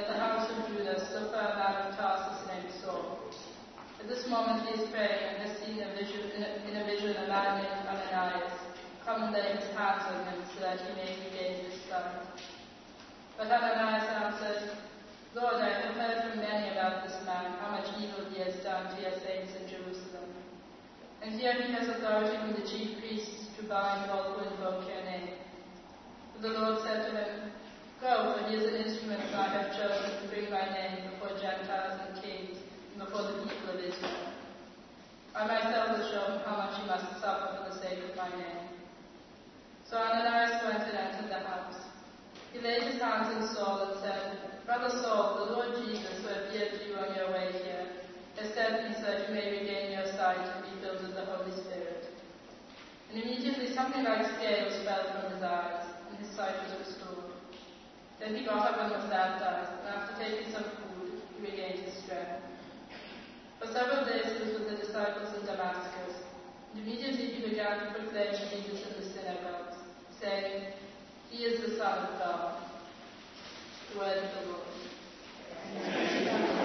Straight, at the house of for a man of Tarsus named Saul. At this moment he is praying and has seen a vision, in, a, in a vision a man named Ananias come and lay his hands on him so that he may regain his sight. But Ananias answered, Lord, I have heard from many about this man, how much evil he has done to your saints in Jerusalem. And here he has authority from the chief priests to bind all who invoke your name. But the Lord said to him, Go, for he is an instrument I have chosen to bring my name before Gentiles and kings and before the people of Israel. I myself will show how much he must suffer for the sake of my name. So Ananias went and entered the house. He laid his hands on Saul and said, Brother Saul, the Lord Jesus, who appeared to you on your way here, has sent me so that you may regain your sight and be filled with the Holy Spirit. And immediately something like scales fell from his eyes, and his sight was restored. Then he got up and was baptized, and after taking some food, he regained his strength. For several days he was with the disciples in Damascus, and immediately he began to proclaim Jesus in the synagogues, saying, He is the Son of God. The word of the Lord. Thank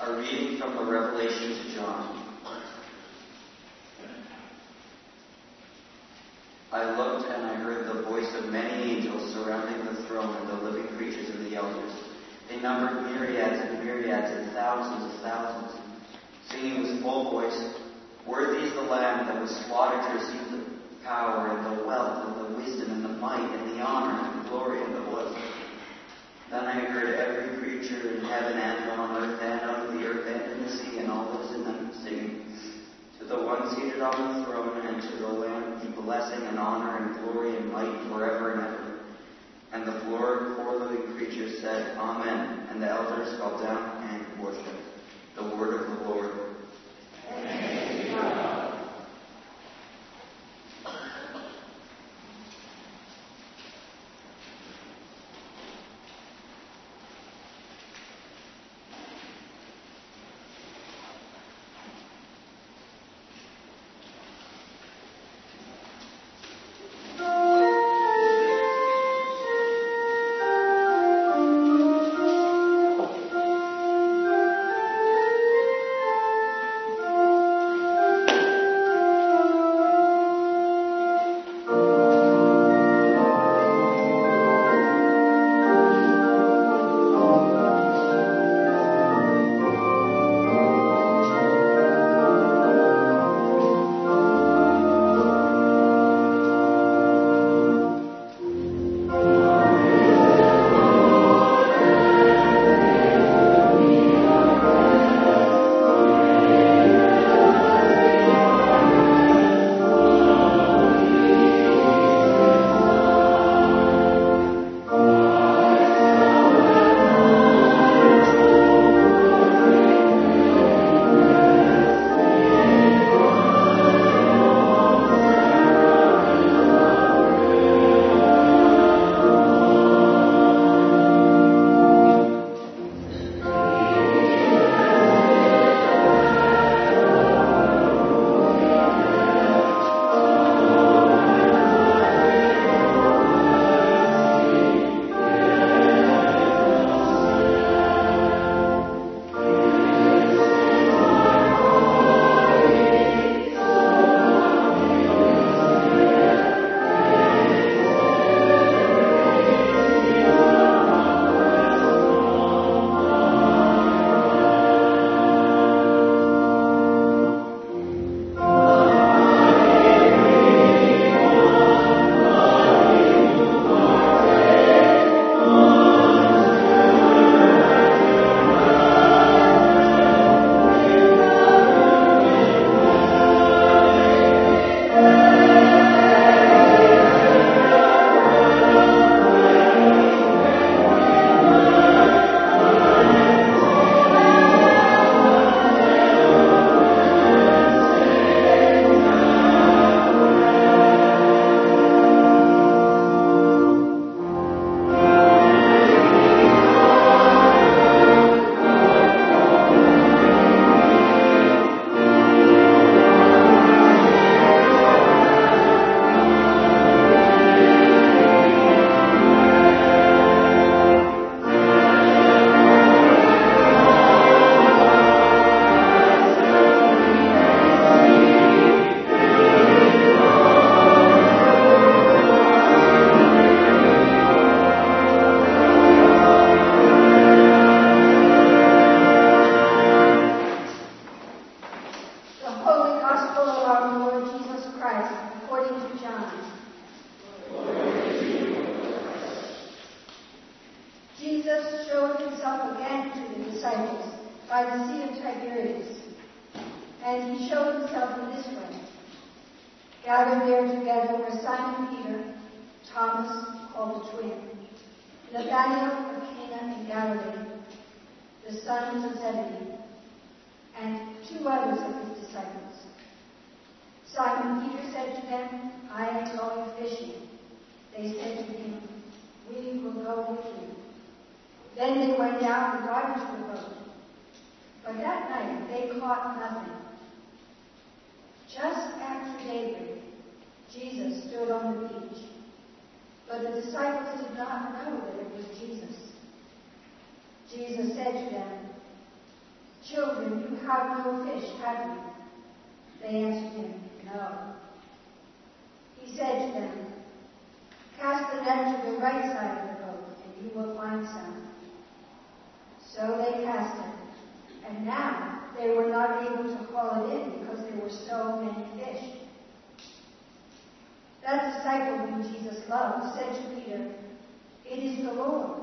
A reading from the Revelation to John. I looked and I heard the voice of many angels surrounding the throne and the living creatures and the elders. They numbered myriads and myriads and thousands of thousands, singing with full voice, Worthy is the Lamb that was slaughtered to receive the power and the wealth and the wisdom and the might and the honor and the glory and the blessing. Then I heard every creature in heaven and on earth and under the earth and in the sea and all those in them singing, To the one seated on the throne and to the Lamb be blessing and honor and glory and might forever and ever. And the four, four living creatures said, Amen. And the elders fell down and worshipped. The word of the Lord. But the disciples did not know that it was Jesus. Jesus said to them, Children, you have no fish, have you? They answered him, No. He said to them, Cast the net to the right side of the boat, and you will find some. So they cast it. And now they were not able to haul it in because there were so many fish. That disciple whom Jesus loved said to Peter, It is the Lord.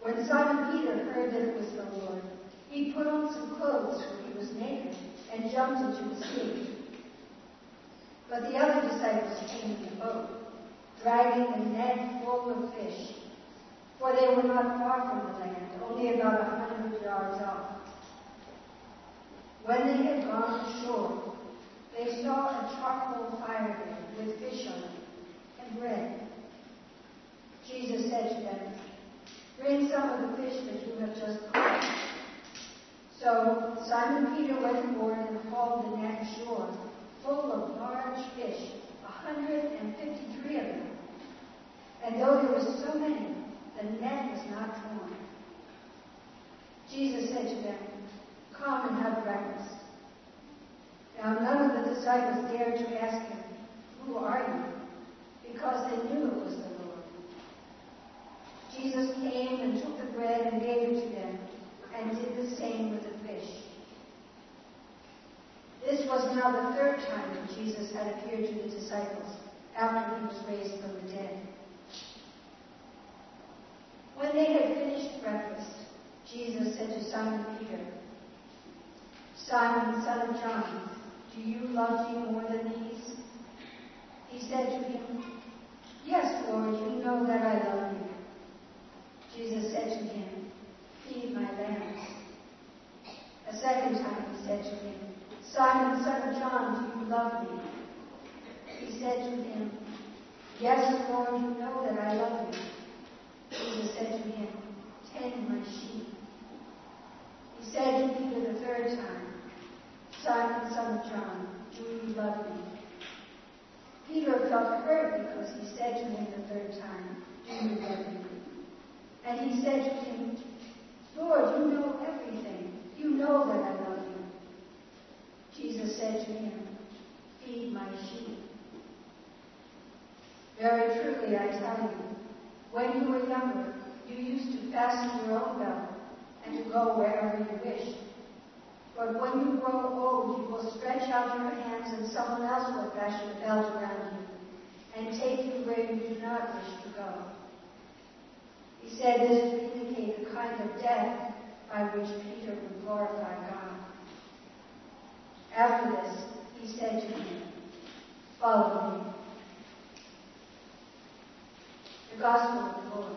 When Simon Peter heard that it was the Lord, he put on some clothes, for he was naked, and jumped into the sea. But the other disciples came in the boat, dragging a net full of fish, for they were not far from the land, only about a hundred yards off. When they had gone ashore, they saw a charcoal fire there with fish on it and bread. Jesus said to them, Bring some of the fish that you have just caught. So Simon Peter went aboard and hauled the net ashore, full of large fish, a hundred and fifty-three of them. And though there were so many, the net was not torn. Jesus said to them, Come and have breakfast. Now none of the disciples dared to ask him, Who are you? Because they knew it was the Lord. Jesus came and took the bread and gave it to them, and did the same with the fish. This was now the third time that Jesus had appeared to the disciples after he was raised from the dead. When they had finished breakfast, Jesus said to Simon Peter, Simon, son of John, do you love me more than these? He said to him, Yes, Lord, you know that I love you. Jesus said to him, Feed my lambs. A second time he said to him, Simon, son of John, do you love me? He said to him, Yes, Lord, you know that I love you. Jesus said to him, Tend my sheep. He said to Peter the third time, Simon, son of John, do you love me? Hurt because he said to him the third time, Do you love me? And he said to him, Lord, you know everything. You know that I love you. Jesus said to him, Feed my sheep. Very truly, I tell you, when you were younger, you used to fasten your own belt and to go wherever you wished. But when you grow old, you will stretch out your hands and someone else will fasten a belt around you and take you where you do not wish to go. He said this to indicate the kind of death by which Peter would glorify God. After this, he said to him, Follow me. The Gospel of the Lord.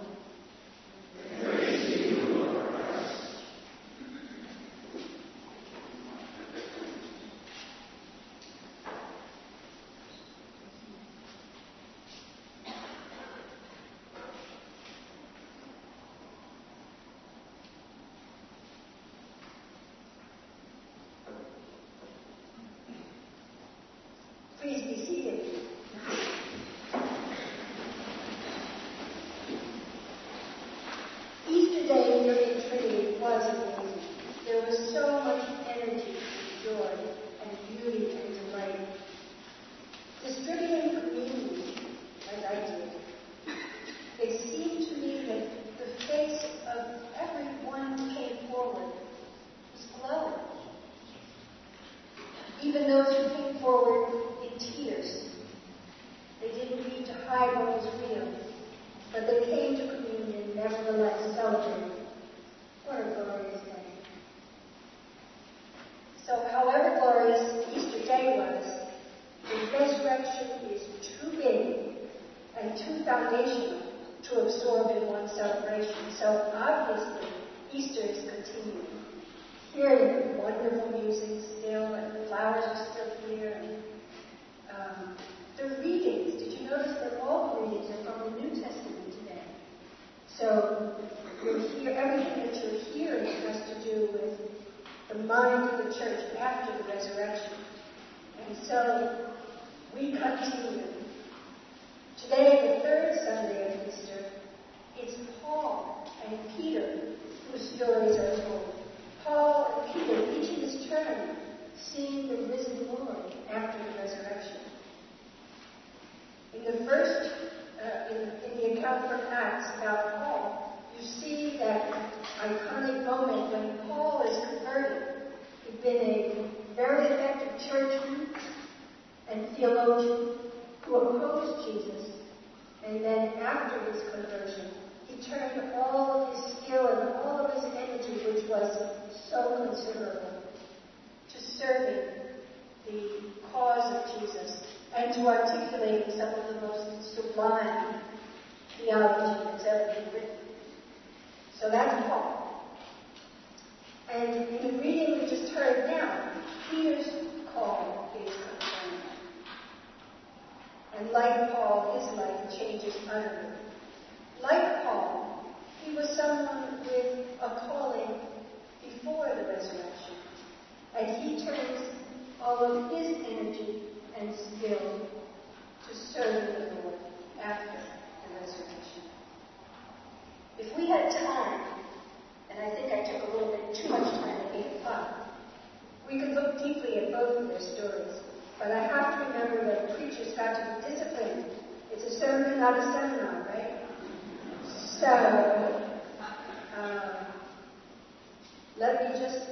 so we continue. Today, the third Sunday of Easter, it's Paul and Peter whose stories are told. Paul and Peter, each in his turn, seeing the risen Lord after the resurrection. In the first, uh, in, in the account from Acts about Paul, you see that iconic moment when Paul is converted. He'd been a very effective church and theologian who opposed Jesus. And then after his conversion, he turned all of his skill and all of his energy, which was so considerable, to serving the cause of Jesus and to articulating some of the most sublime theology that's ever been written. So that's Paul. And in the reading we just heard now, Peter's call and like Paul, his life changes utterly. Like Paul, he was someone with a calling before the resurrection. And he turns all of his energy and skill to serve the Lord after the resurrection. If we had time, and I think I took a little bit too much time at 8 o'clock, we could look deeply at both of their stories. But I have to remember that preachers preacher's to be disciplined. It's a sermon, not a seminar, right? So, um, let me just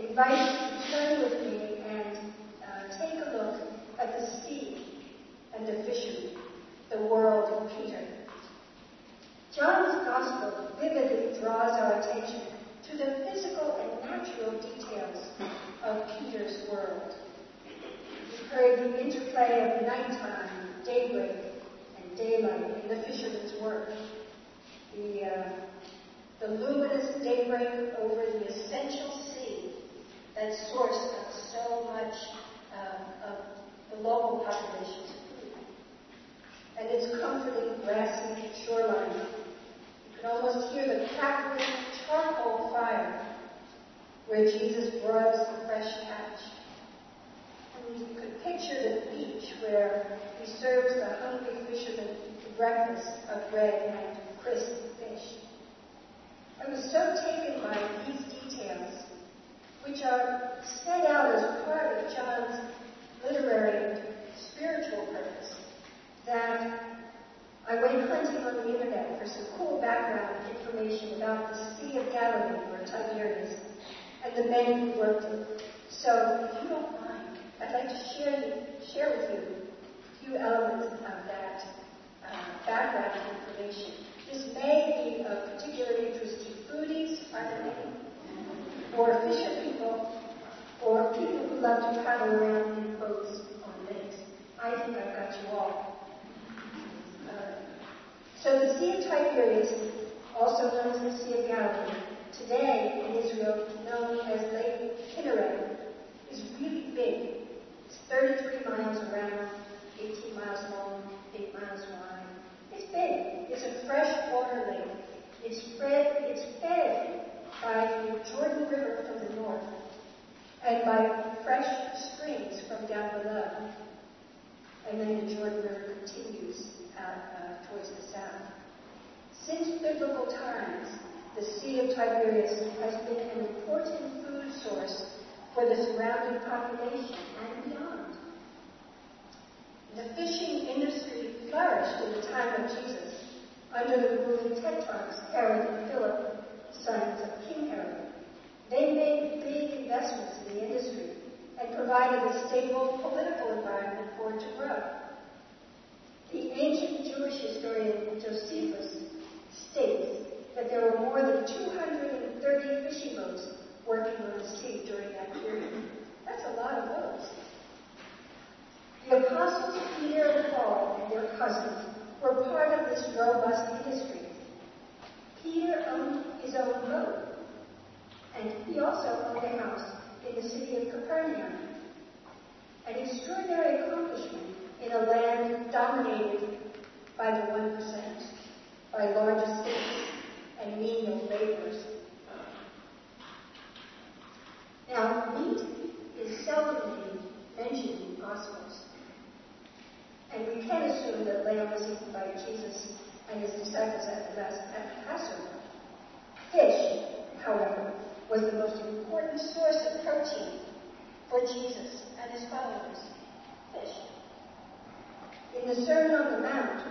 invite you to turn with me and uh, take a look at the sea and the fishermen, the world of Peter. John's Gospel vividly draws our attention to the physical and natural details of Peter's world. The interplay of nighttime, daybreak, and daylight in the fisherman's work. The, uh, the luminous daybreak over the essential sea, that source of so much uh, of the local population's food. And its comforting grassy shoreline. You can almost hear the crackling charcoal fire where Jesus broils the fresh catch. And you could picture the beach where he serves the hungry fishermen breakfast of bread and crisp fish. I was so taken by these details, which are set out as part of John's literary and spiritual purpose, that I went hunting on the internet for some cool background information about the Sea of Galilee or Tiberias and the men who worked it. So, if you don't mind, I'd like to share, share with you a few elements of that uh, background information. This may be of particular interest to foodies, are? Or fisher people, or people who love to travel around in boats on lakes. I think I've got you all. Uh, so the Sea of Tiberias, also known as the Sea of Galilee, today in Israel known as Lake Kinneret, is really big. It's 33 miles around, 18 miles long, 8 miles wide. It's big. It's a freshwater lake. It's fed, it's fed by the Jordan River from the north and by fresh springs from down below. And then the Jordan River continues out uh, towards the south. Since biblical times, the Sea of Tiberias has been an important food source for the surrounding population and beyond. The fishing industry flourished in the time of Jesus under the ruling tetrarchs Herod and Philip, sons of King Herod. They made big investments in the industry and provided a stable political environment for it to grow. The ancient Jewish historian Josephus states that there were more than 230 fishing boats working on the sea during that period. That's a lot of boats. The apostles Peter and Paul and their cousins were part of this robust industry. Peter owned his own boat, and he also owned a house in the city of Capernaum. An extraordinary accomplishment in a land dominated by the 1%, by large estates and menial laborers. Now, meat is seldomly mentioned in the Gospels. And we can eaten by Jesus and his disciples at the last Passover. Fish, however, was the most important source of protein for Jesus and his followers. Fish. In the Sermon on the Mount,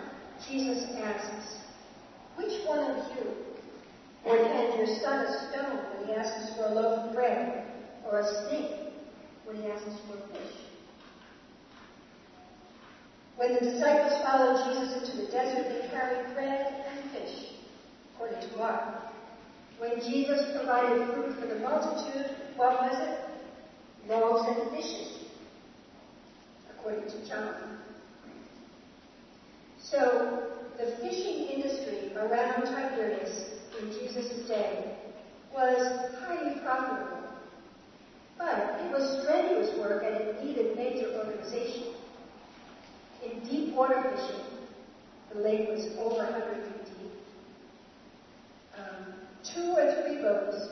Jesus asks, Which one of you would hand your son a stone when he asks for a loaf of bread, or a snake when he asks for fish? When the disciples followed Jesus into the desert, they carried bread and fish, according to Mark. When Jesus provided food for the multitude, what was it? Loaves and fishes, according to John. So the fishing industry around Tiberias in Jesus' day was highly profitable. But it was strenuous work and it needed major organization. In deep water fishing, the lake was over 100 feet deep. Um, two or three boats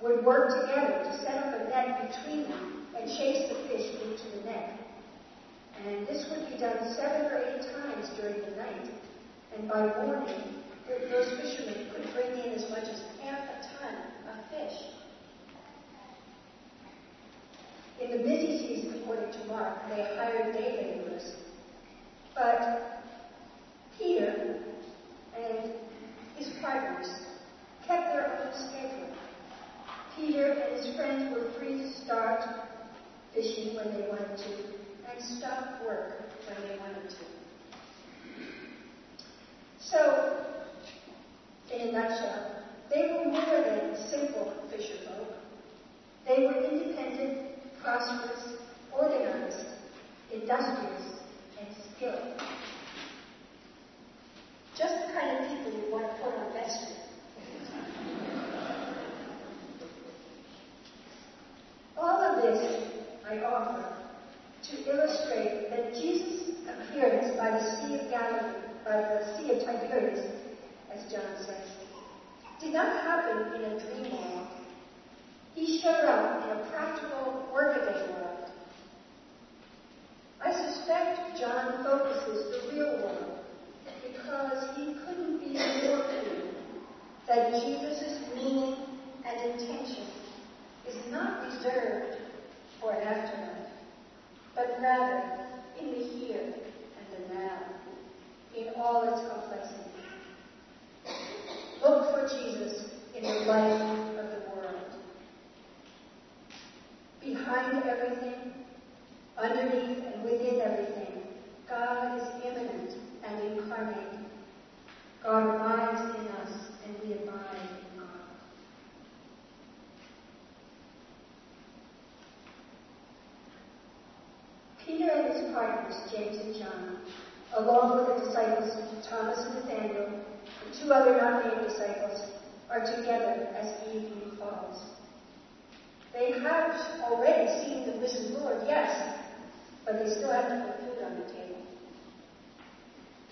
would work together to set up a net between them and chase the fish into the net. And this would be done seven or eight times during the night. And by morning, those fishermen could bring in as much as half a ton of fish. In the busy season, according to Mark, they hired day laborers. But Peter and his partners kept their own schedule. Peter and his friends were free to start fishing when they wanted to and stop work when they wanted to. So, in a nutshell, they were more than simple fisher folk. They were independent, prosperous, organized, industrious, skilled. Just the kind of people you want to put on vestry. All of this I offer to illustrate that Jesus' appearance by the Sea of Galilee, by the Sea of Tiberias, as John says, did not happen in a dream world. He showed up in a practical, workaday world. I suspect John focuses the real one because he couldn't be more clear that Jesus' meaning and intention is not reserved for an afterlife, but rather in the here and the now, in all its complexity. Look for Jesus in the life of the world. Behind everything, underneath and within everything, God is immanent and incarnate. God abides in us and we abide in God. Peter and his partners, James and John, along with the disciples Thomas and Nathaniel, and two other not named disciples, are together as evening falls. They have already seen the risen Lord, yes, but they still have to put food on the table.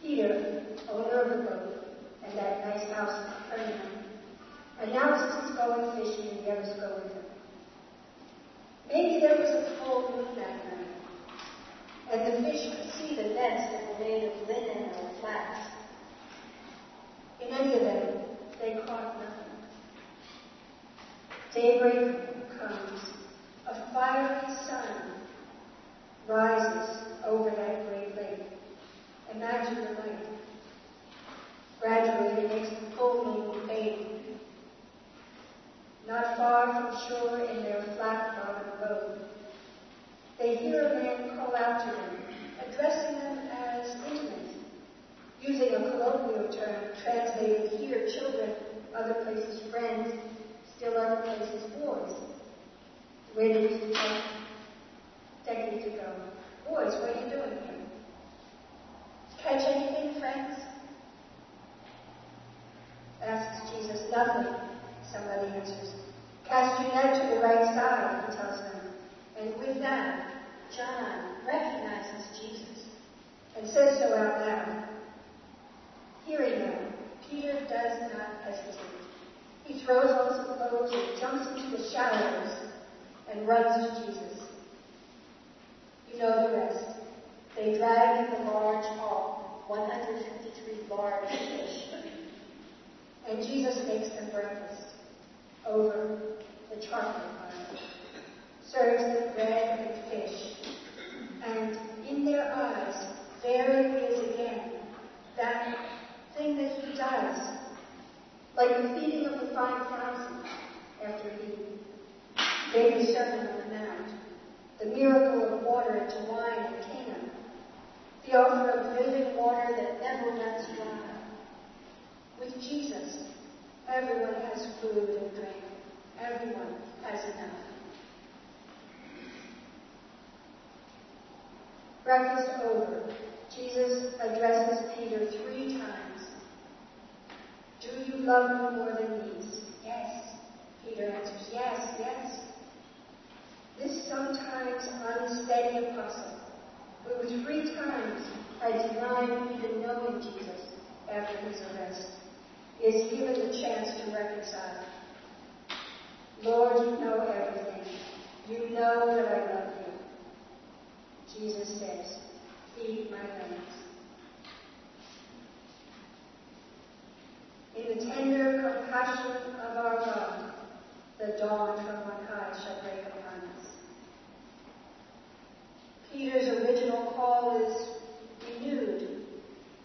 Peter, owner of the boat and that nice house in Capernaum, announces he's going fishing and the others go with him. Maybe there was a full moon that night, and the fish could see the nets that were made of linen or flax. In any event, they caught nothing. Daybreak comes. A fiery sun rises over that great lake. Imagine the light. Gradually, it makes the moon fade. Not far from shore in their flat-bottomed boat, they hear a man call out to them, addressing them as intimate, using a colloquial term translated here children, other places friends, still other places boys. Where did? Decades ago. Boys, what are you doing here? Catch anything, friends? Asks Jesus. Nothing, somebody answers. Cast your net to the right side, he tells them. And with that, John recognizes Jesus and says so out loud. Hearing them, Peter does not hesitate. He throws on some clothes jumps into the shallows and runs to Jesus. You know the rest. They drag in the large haul, 153 large fish. And Jesus makes them breakfast over the charcoal fire, serves them bread and fish. And in their eyes, there it is again, that thing that he does, like the feeding of the 5,000 after he gave the Sermon on the Mount, the miracle of water into wine in Cana, the offer of living water that never runs dry. With Jesus, everyone has food and drink. Everyone has enough. Breakfast over, Jesus addresses Peter three times. Do you love me more than these? Yes. Peter answers, yes, yes. This sometimes unsteady apostle, who three times had denied even knowing Jesus after his arrest, is given the chance to reconcile. Lord, you know everything. You know that I love you. Jesus says, feed my lambs. In the tender compassion of our God, the dawn from on high shall break upon. Peter's original call is renewed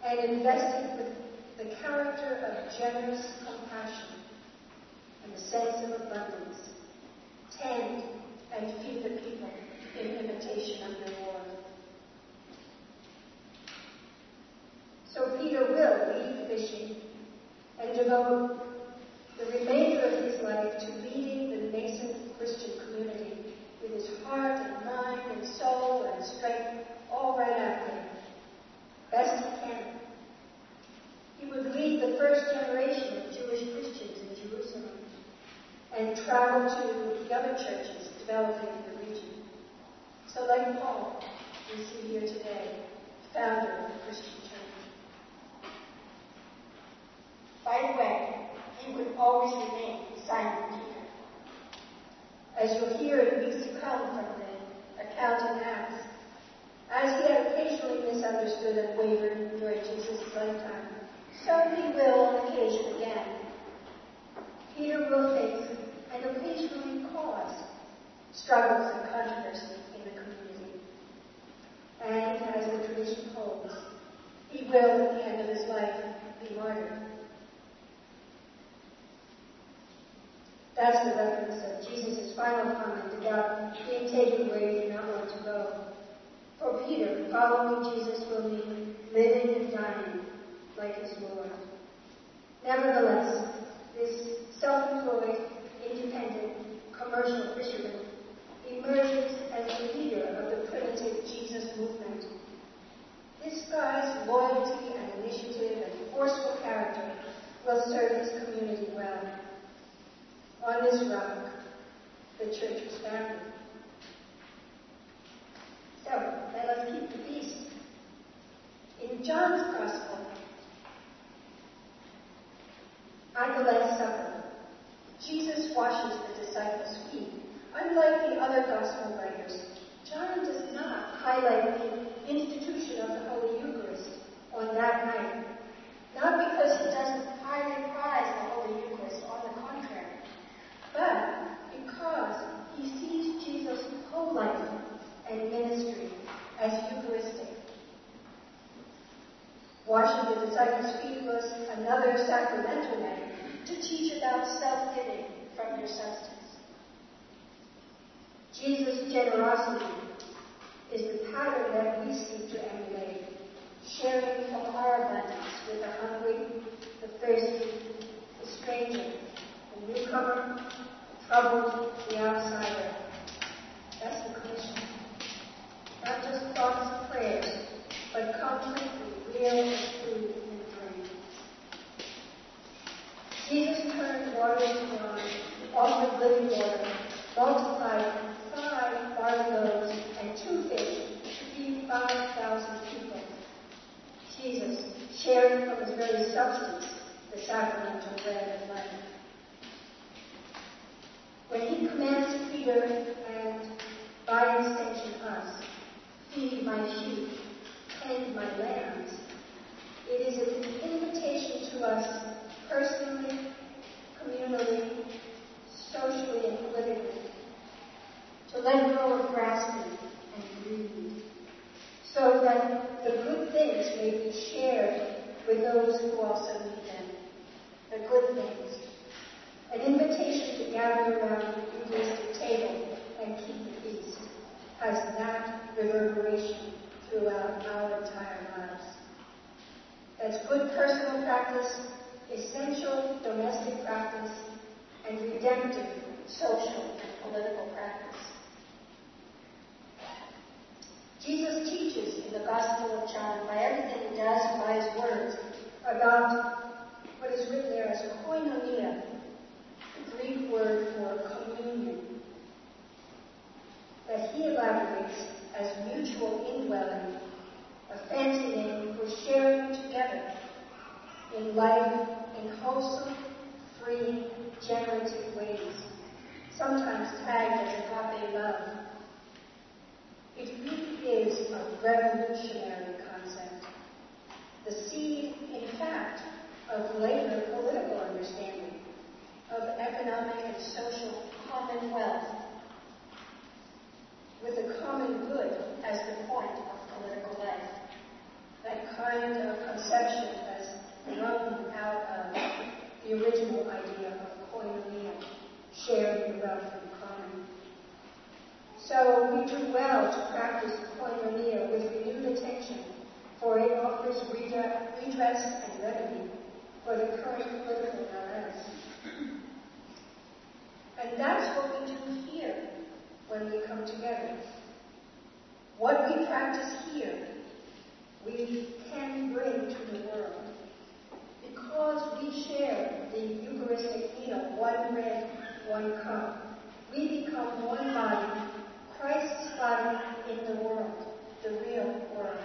and invested with the character of generous compassion and a sense of abundance. Tend and feed the people in imitation of your Lord. So Peter will leave the fishing and devote the remainder of his life to leading the nascent Christian community with his heart and and strength all right out there, best he can. He would lead the first generation of Jewish Christians in Jerusalem and travel to the other churches developing in the region. So like Paul, we see here today, founder of the Christian church. By the way, he would always remain Simon Peter. As you'll hear in weeks to come from Acts, as he had occasionally misunderstood and wavered during Jesus' lifetime, so he will on occasion again. Peter will face and occasionally cause struggles and controversy in the community. And as the tradition holds, he will at the end of his life be martyred. That's the reference of Jesus' final comment about being taken where you not want to go. For Peter, following Jesus will mean living and dying like his Lord. Nevertheless, this self-employed, independent, commercial fisherman emerges as the leader of the primitive Jesus movement. This guy's loyalty and initiative and forceful character will serve his community well. On this rock, the church was founded. So, let us keep the feast. In John's Gospel, at the Last Supper, Jesus washes the disciples' feet. Unlike the other Gospel writers, John does not highlight the institution of the Holy Eucharist on that night. Not because he doesn't highly prize the Holy Eucharist, but because he sees Jesus' whole life and ministry as Eucharistic. Washing the disciples' feet was another sacramental matter to teach about self-giving from your substance. Jesus' generosity is the pattern that we seek to emulate, sharing from our abundance with the hungry, the thirsty, the stranger, the newcomer, troubled, the outsider. That's the commission. Not just thoughts and prayers, but concretely real food and drink. Jesus turned water into wine, offered living water, multiplied five barley loaves and two fish to feed 5,000 people. Jesus shared from his very substance the sacramental bread of life. When he and by extension us, feed my sheep, tend my lambs, it is an invitation to us personally, communally, socially, and politically to let go of grasping and greed, so that the good things may be shared with those who also need them. The good things. An invitation to gather around the has not reverberation throughout our entire lives. That's good personal practice, essential domestic practice, and redemptive social and political practice. Jesus teaches in the Gospel of John by everything he does and by his words about what is written there as koinonia, the Greek word for communion that he elaborates as mutual indwelling, a fancying for sharing together in life in wholesome, free, generative ways, sometimes tagged as agape love. It really is a revolutionary concept. The seed, in fact, of later political understanding, of economic and social commonwealth, with the common good as the point of political life. That kind of conception has grown out of the original idea of koinonia, sharing the wealth in common. So we do well to practice koinonia with renewed attention, for it offers redress and remedy for the current political unrest. And that's what we do here when we come together. What we practice here, we can bring to the world because we share the Eucharistic meal, one bread, one cup. We become one body, Christ's body in the world, the real world.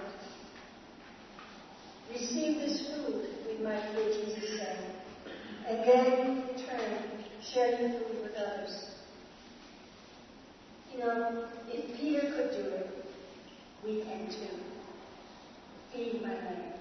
Receive this food, we might hear Jesus say, and then in turn, share the food with others. You know, if Peter could do it, we can too. Feed my lamb.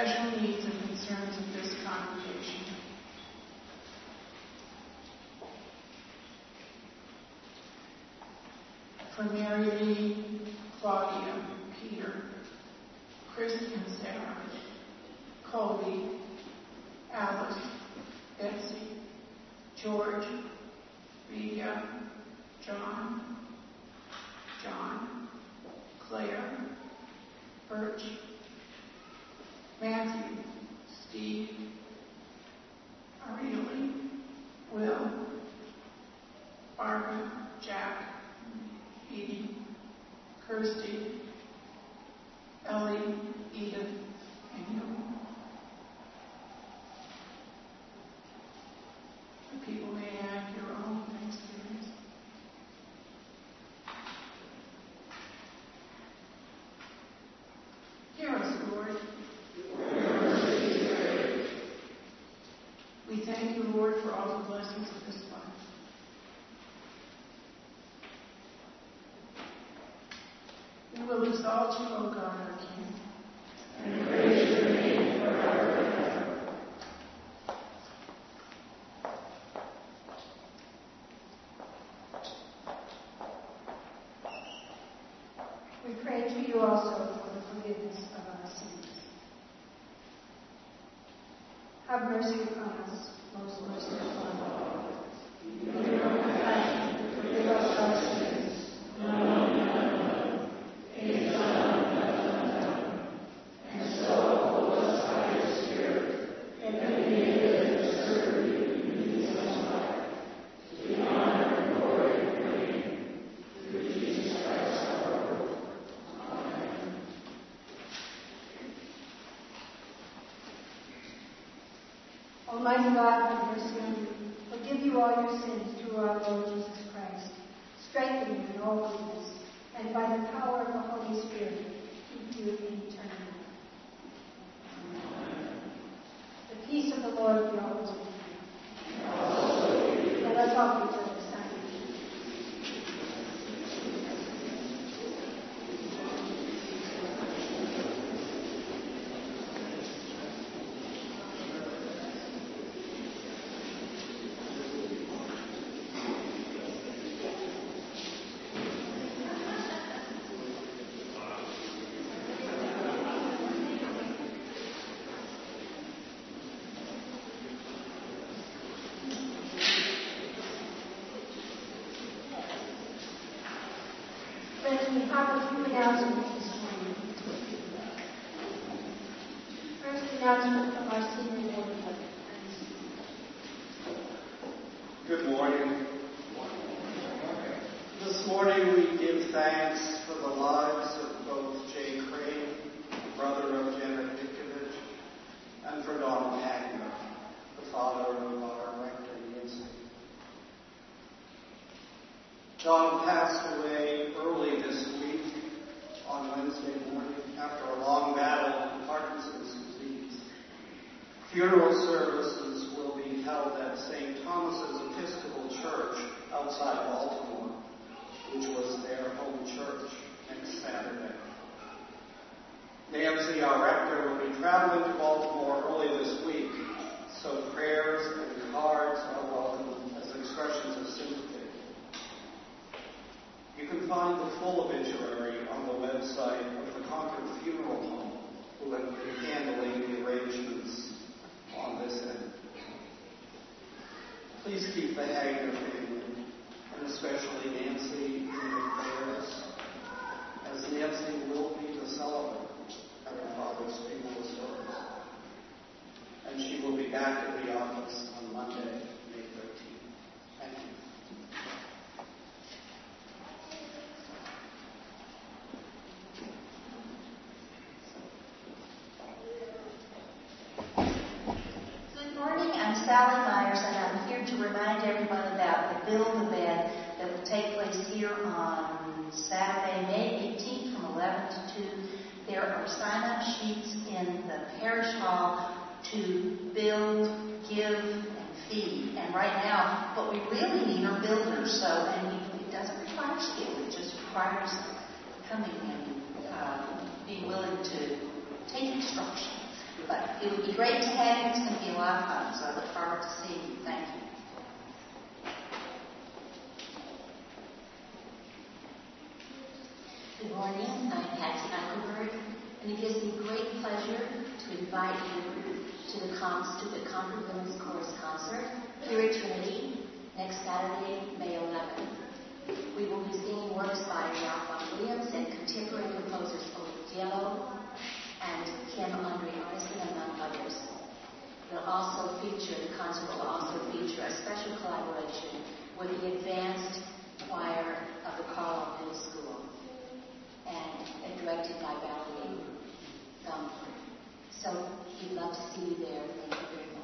For the special needs and concerns of this congregation. For Mary Lee, Claudia, Peter, Kristen, Sarah, Colby, Alice, Betsy, George, Rita, John, John, Claire, Birch, Matthew, Steve, Ariely, Will, Barbara, Jack, Edie, Kirsty, Ellie, Edith, and you. The people may add your own thanksgivings. Hear us, Lord. We thank you, Lord, for all the blessings of this life. We will exalt you, O God, our King. We pray to you also for the forgiveness of our sins. Have mercy upon us, most merciful Father. In your compassion, forgive us our sins, known and unknown, things done and unknown, and so hold us by your Spirit, that we may live to serve you in peace and life, to the honor and glory of your name, through Jesus Christ our Lord. Amen. Almighty God, have mercy on you. Forgive you all your sins through our Lord Jesus Christ. Strengthen you in all goodness, and by the power of the Holy Spirit, keep you in eternity. The peace of the Lord be always with you. Let us offer each other sacrifice. Friends, we have a few announcements this morning. First announcement from our senior board member. Good morning. This morning we give thanks for the lives of both Jay Crane, brother of Janet Dickovich, and for Donald Hagner, the father of our rector Nancy. Don passed away early this week on Wednesday morning after a long battle with Parkinson's disease. Funeral services will be held at St. Thomas's Episcopal Church outside Baltimore, which was their home church next Saturday. Nancy, our rector, will be traveling to Baltimore early this week, so prayers and cards are welcome as expressions of sympathy. You can find the full obituary on the website of the Concord Funeral Home, who have been handling the arrangements on this end. Please keep the Hagner family, and especially Nancy, in your prayers, as Nancy will be the celebrant at her father's funeral service. And she will be back at the office on Monday, May 13th. Thank you. Good morning, I'm Sally Myers, and I'm here to remind everyone about the Build a Bed that will take place here on Saturday, May 18th from 11 to 2. There are sign-up sheets in the parish hall to Right now, what we really need are builders. So, and it doesn't require skill; it just requires coming and uh, being willing to take instruction. But it would be great to have you. It's going to be a lot of fun. So I look forward to seeing you. Thank you. Good morning. I'm Patsy Eichelberg, and it gives me great pleasure to invite you to the, Con- to the Concord Women's Chorus concert here at Trinity next Saturday, May 11th. We will be singing works by Ralph Williams and contemporary composers Otis and Kim Andre Arnesen, among others. We'll also feature, the concert will also feature a special collaboration with the advanced choir of the Carlisle Middle School and directed by Valerie Gumford. So we'd love to see you there. Thank you very much.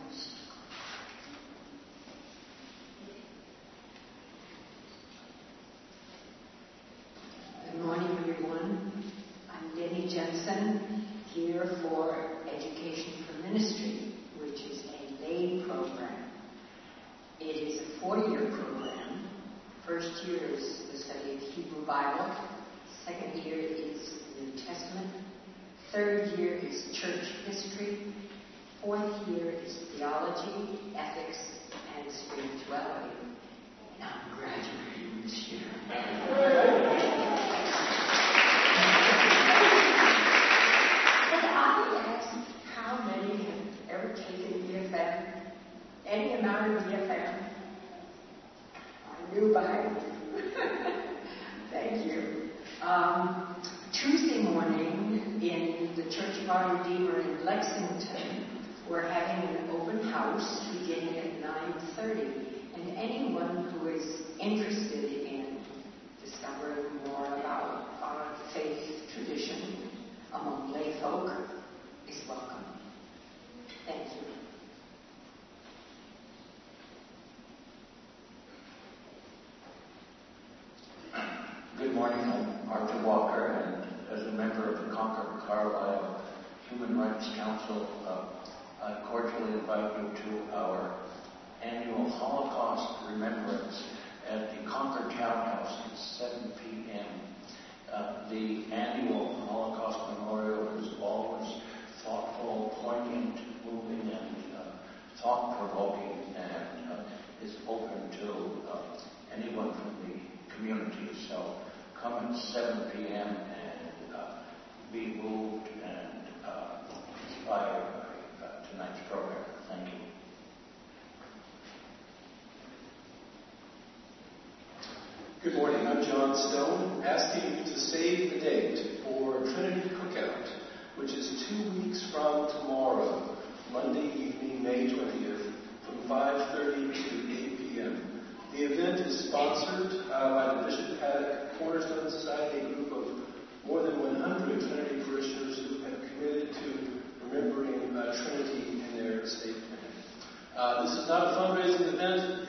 Stone, asking to save the date for Trinity Cookout, which is two weeks from tomorrow, Monday evening, May 20th, from 5.30 to 8 p.m. The event is sponsored uh, by the Bishop Paddock Cornerstone Society, a group of more than 100 Trinity parishioners who have committed to remembering uh, Trinity in their estate plan. Uh, this is not a fundraising event,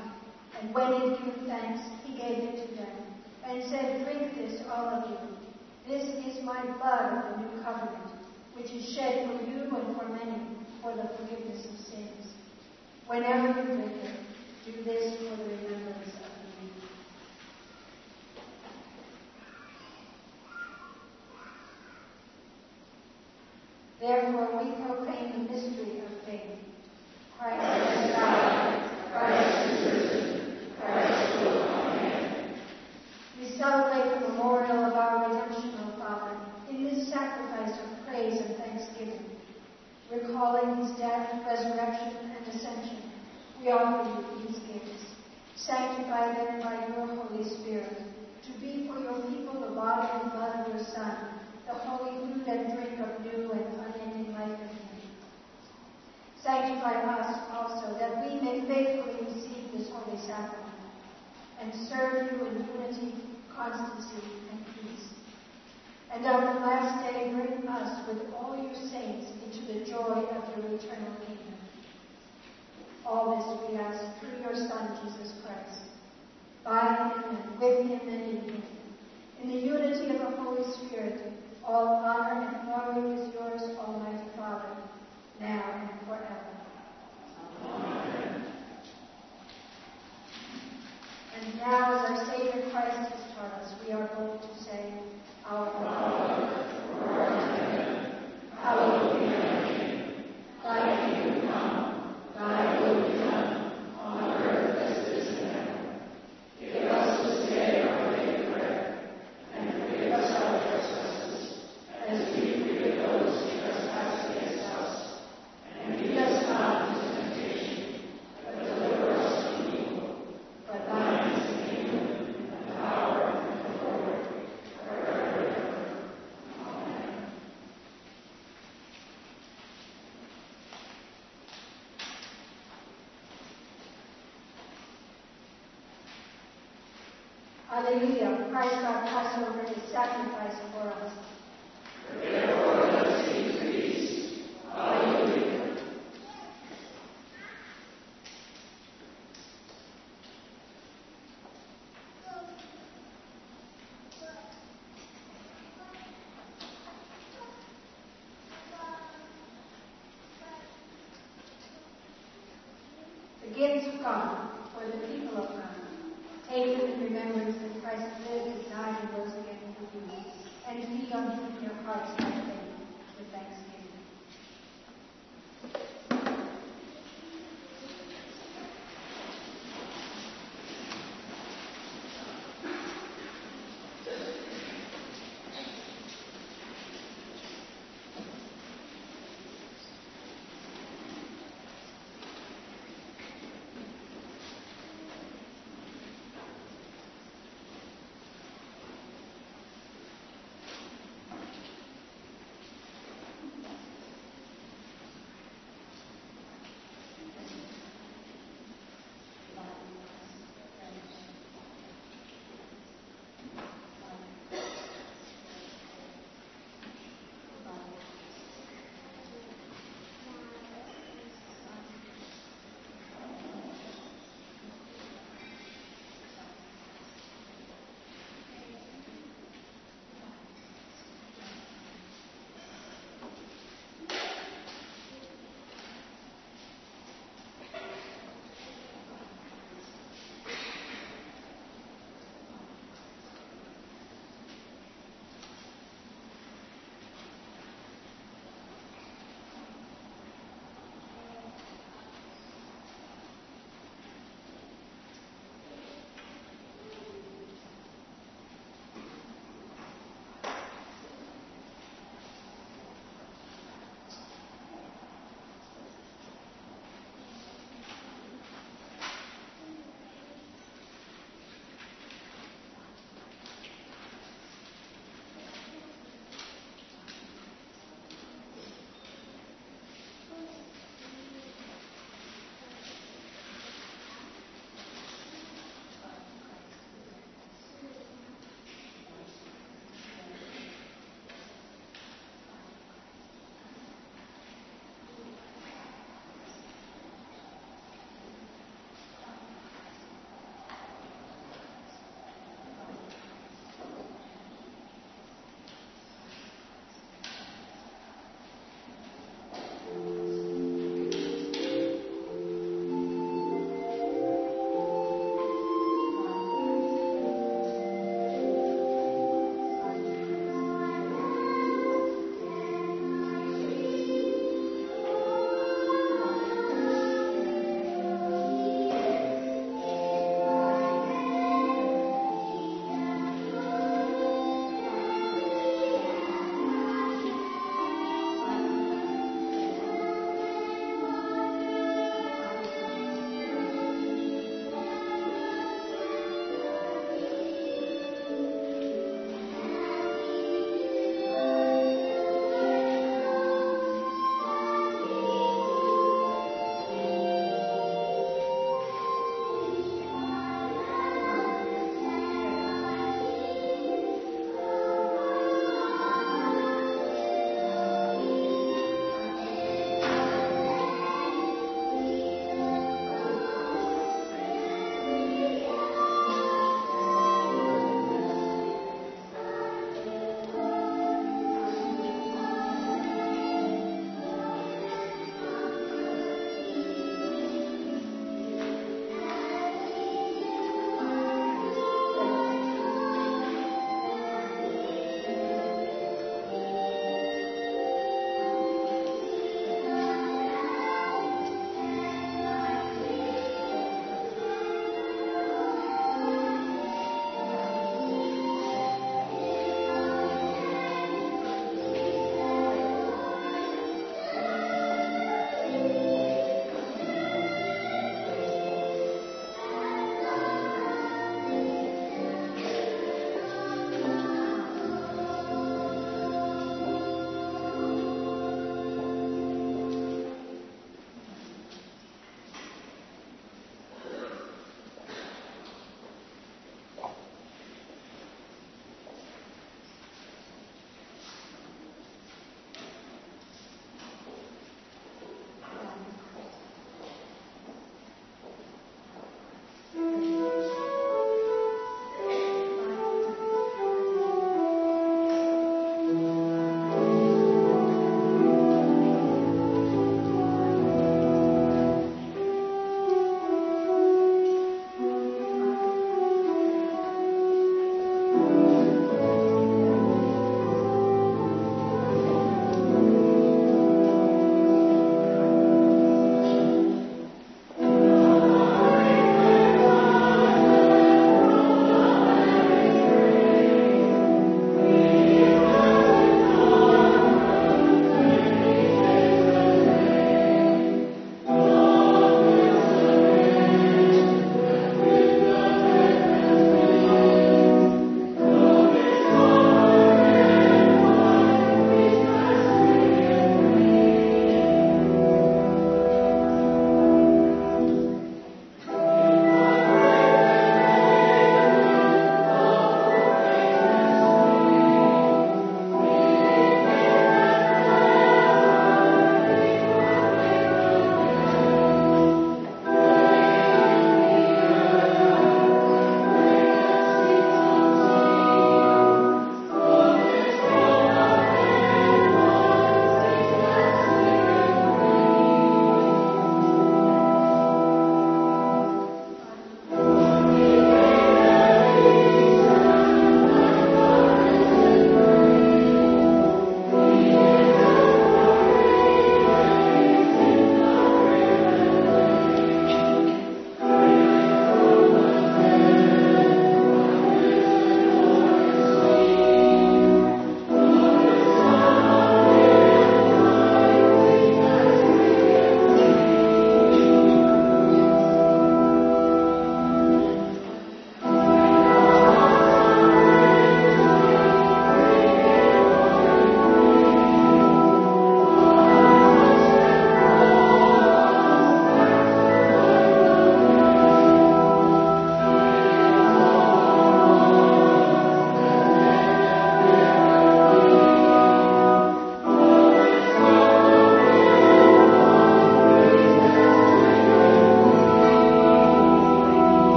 and when he had given thanks, he gave it to them, and said, Drink this, all of you. This is my blood of the new covenant, which is shed for you and for many for the forgiveness of sins. Whenever you drink it, do this for the remembrance of me. Therefore, we proclaim the mystery of faith. Christ has died. Christ is risen. Christ will come again. We celebrate the memorial of our redemption, O Father, in this sacrifice of praise and thanksgiving. Recalling his death, resurrection, and ascension, we offer you these gifts. Sanctify them by your Holy Spirit, to be for your people the body and blood of your Son, the holy food and drink of new and unending life in him. Sanctify us also, that we may faithfully receive this holy sacrament and serve you in unity, constancy, and peace. And on the last day, bring us with all your saints into the joy of your eternal kingdom. All this we ask through your Son, Jesus Christ, by him and with him and in him. In the unity of the Holy Spirit, all honor and glory is yours, Almighty Father, now and forever. Amen. And now, as our Savior Christ has taught us, we are bold to say, Our Father, who art in heaven, hallowed be thy name. Thy kingdom come, thy will be done, on earth as it is in heaven. Give us this day our daily bread, and forgive us our trespasses, as we forgive those who trespass against us. And lead us not into temptation, but deliver us from evil. For thine is the kingdom, and the power, and the glory, forever and ever. Amen. Alleluia. Christ our Passover is sacrificed